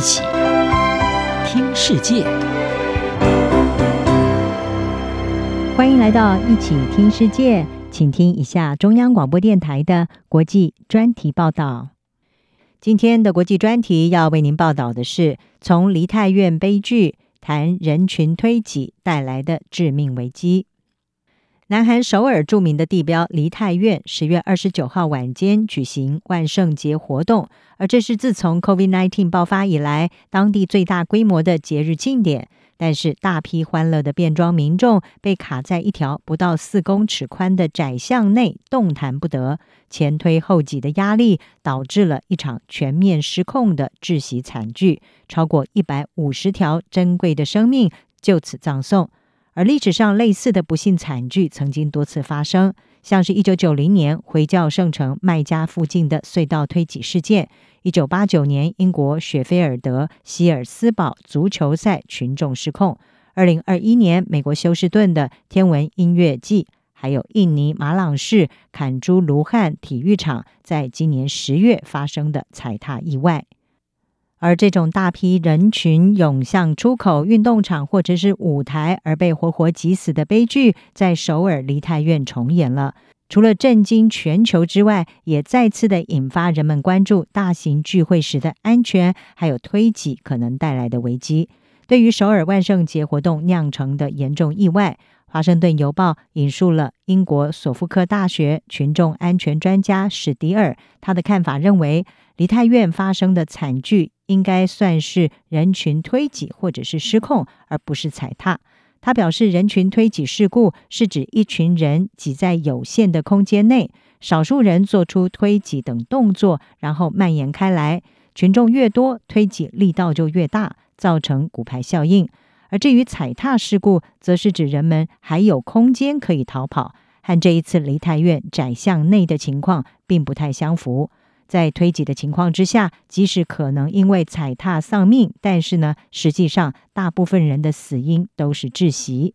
一起听世界，欢迎来到一起听世界，请听一下中央广播电台的国际专题报道。今天的国际专题要为您报道的是，从梨泰院悲剧谈人群推挤带来的致命危机。南韩首尔著名的地标梨泰院，十月二十九号晚间举行万圣节活动，而这是自从 COVID-19 爆发以来当地最大规模的节日庆典。但是，大批欢乐的变装民众被卡在一条不到四公尺宽的窄巷内，动弹不得，前推后挤的压力导致了一场全面失控的窒息惨剧，超过一百五十条珍贵的生命就此葬送。而历史上类似的不幸惨剧曾经多次发生，像是一九九零年回教圣城麦加附近的隧道推挤事件，一九八九年英国雪菲尔德希尔斯堡足球赛群众失控，二零二一年美国休斯顿的天文音乐季，还有印尼马朗市坎朱卢汉体育场在今年十月发生的踩踏意外。而这种大批人群涌向出口运动场或者是舞台而被活活挤死的悲剧，在首尔梨泰院重演了。除了震惊全球之外，也再次的引发人们关注大型聚会时的安全，还有推挤可能带来的危机。对于首尔万圣节活动酿成的严重意外，《华盛顿邮报》引述了英国索福克大学群众安全专家史迪尔，他的看法认为，梨泰院发生的惨剧应该算是人群推挤或者是失控，而不是踩踏。他表示，人群推挤事故是指一群人挤在有限的空间内，少数人做出推挤等动作，然后蔓延开来，群众越多，推挤力道就越大，造成骨牌效应。而至于踩踏事故，则是指人们还有空间可以逃跑，和这一次梨泰院窄巷内的情况并不太相符。在推挤的情况之下，即使可能因为踩踏丧命，但是呢，实际上大部分人的死因都是窒息。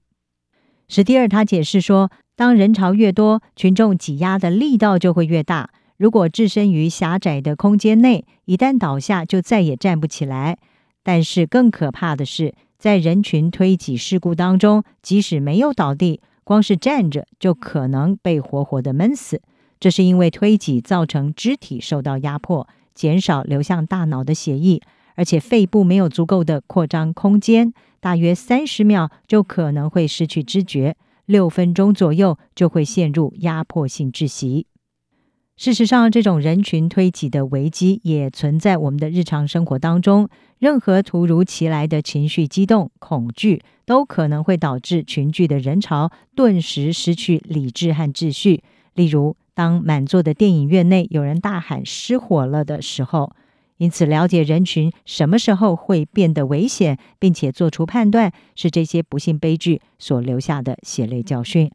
史蒂尔他解释说，当人潮越多，群众挤压的力道就会越大。如果置身于狭窄的空间内，一旦倒下，就再也站不起来。但是更可怕的是，在人群推挤事故当中，即使没有倒地，光是站着就可能被活活的闷死。这是因为推挤造成肢体受到压迫，减少流向大脑的血液，而且肺部没有足够的扩张空间，大约三十秒就可能会失去知觉，六分钟左右就会陷入压迫性窒息。事实上，这种人群推挤的危机也存在我们的日常生活当中。任何突如其来的情绪激动、恐惧，都可能会导致群聚的人潮顿时失去理智和秩序。例如，当满座的电影院内有人大喊“失火了”的时候。因此，了解人群什么时候会变得危险，并且做出判断，是这些不幸悲剧所留下的血泪教训。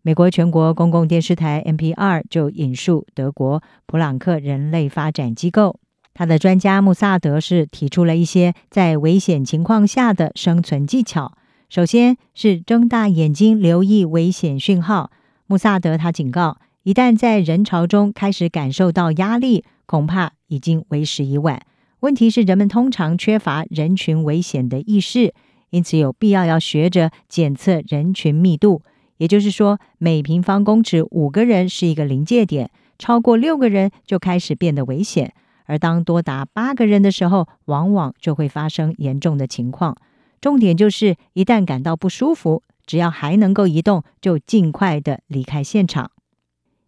美国全国公共电视台 NPR 就引述德国普朗克人类发展机构，他的专家穆萨德是提出了一些在危险情况下的生存技巧。首先是睁大眼睛留意危险讯号。穆萨德他警告，一旦在人潮中开始感受到压力，恐怕已经为时已晚。问题是人们通常缺乏人群危险的意识，因此有必要要学着检测人群密度。也就是说，每平方公尺五个人是一个临界点，超过六个人就开始变得危险。而当多达八个人的时候，往往就会发生严重的情况。重点就是，一旦感到不舒服，只要还能够移动，就尽快的离开现场。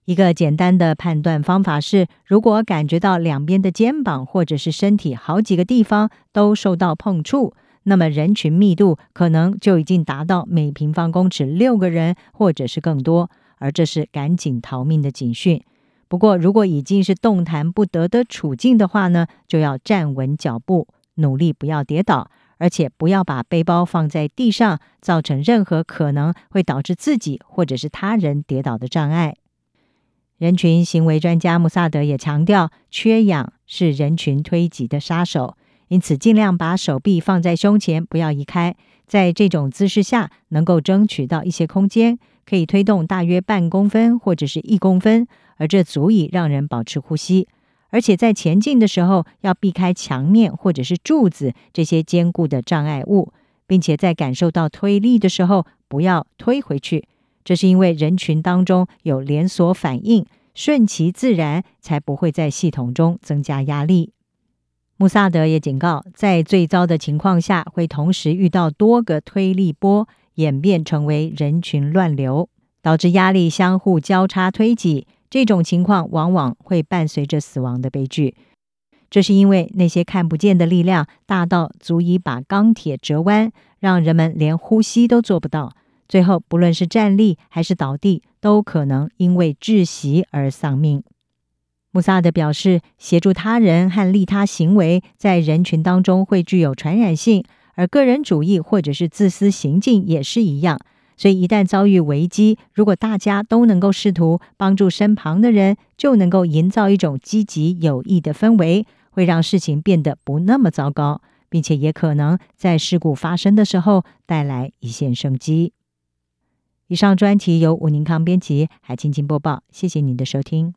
一个简单的判断方法是，如果感觉到两边的肩膀或者是身体好几个地方都受到碰触。那么人群密度可能就已经达到每平方公尺六个人，或者是更多，而这是赶紧逃命的警讯。不过，如果已经是动弹不得的处境的话呢，就要站稳脚步，努力不要跌倒，而且不要把背包放在地上，造成任何可能会导致自己或者是他人跌倒的障碍。人群行为专家穆萨德也强调，缺氧是人群推挤的杀手。因此，尽量把手臂放在胸前，不要移开。在这种姿势下，能够争取到一些空间，可以推动大约半公分或者是一公分，而这足以让人保持呼吸。而且在前进的时候要避开墙面或者是柱子这些坚固的障碍物，并且在感受到推力的时候不要推回去。这是因为人群当中有连锁反应，顺其自然，才不会在系统中增加压力。穆萨德也警告，在最糟的情况下，会同时遇到多个推力波，演变成为人群乱流，导致压力相互交叉推挤。这种情况往往会伴随着死亡的悲剧。这是因为那些看不见的力量大到足以把钢铁折弯，让人们连呼吸都做不到。最后，不论是站立还是倒地，都可能因为窒息而丧命。穆萨德表示，协助他人和利他行为在人群当中会具有传染性，而个人主义或者是自私行径也是一样。所以，一旦遭遇危机，如果大家都能够试图帮助身旁的人，就能够营造一种积极有益的氛围，会让事情变得不那么糟糕，并且也可能在事故发生的时候带来一线生机。以上专题由吴宁康编辑，海清清播报。谢谢您的收听。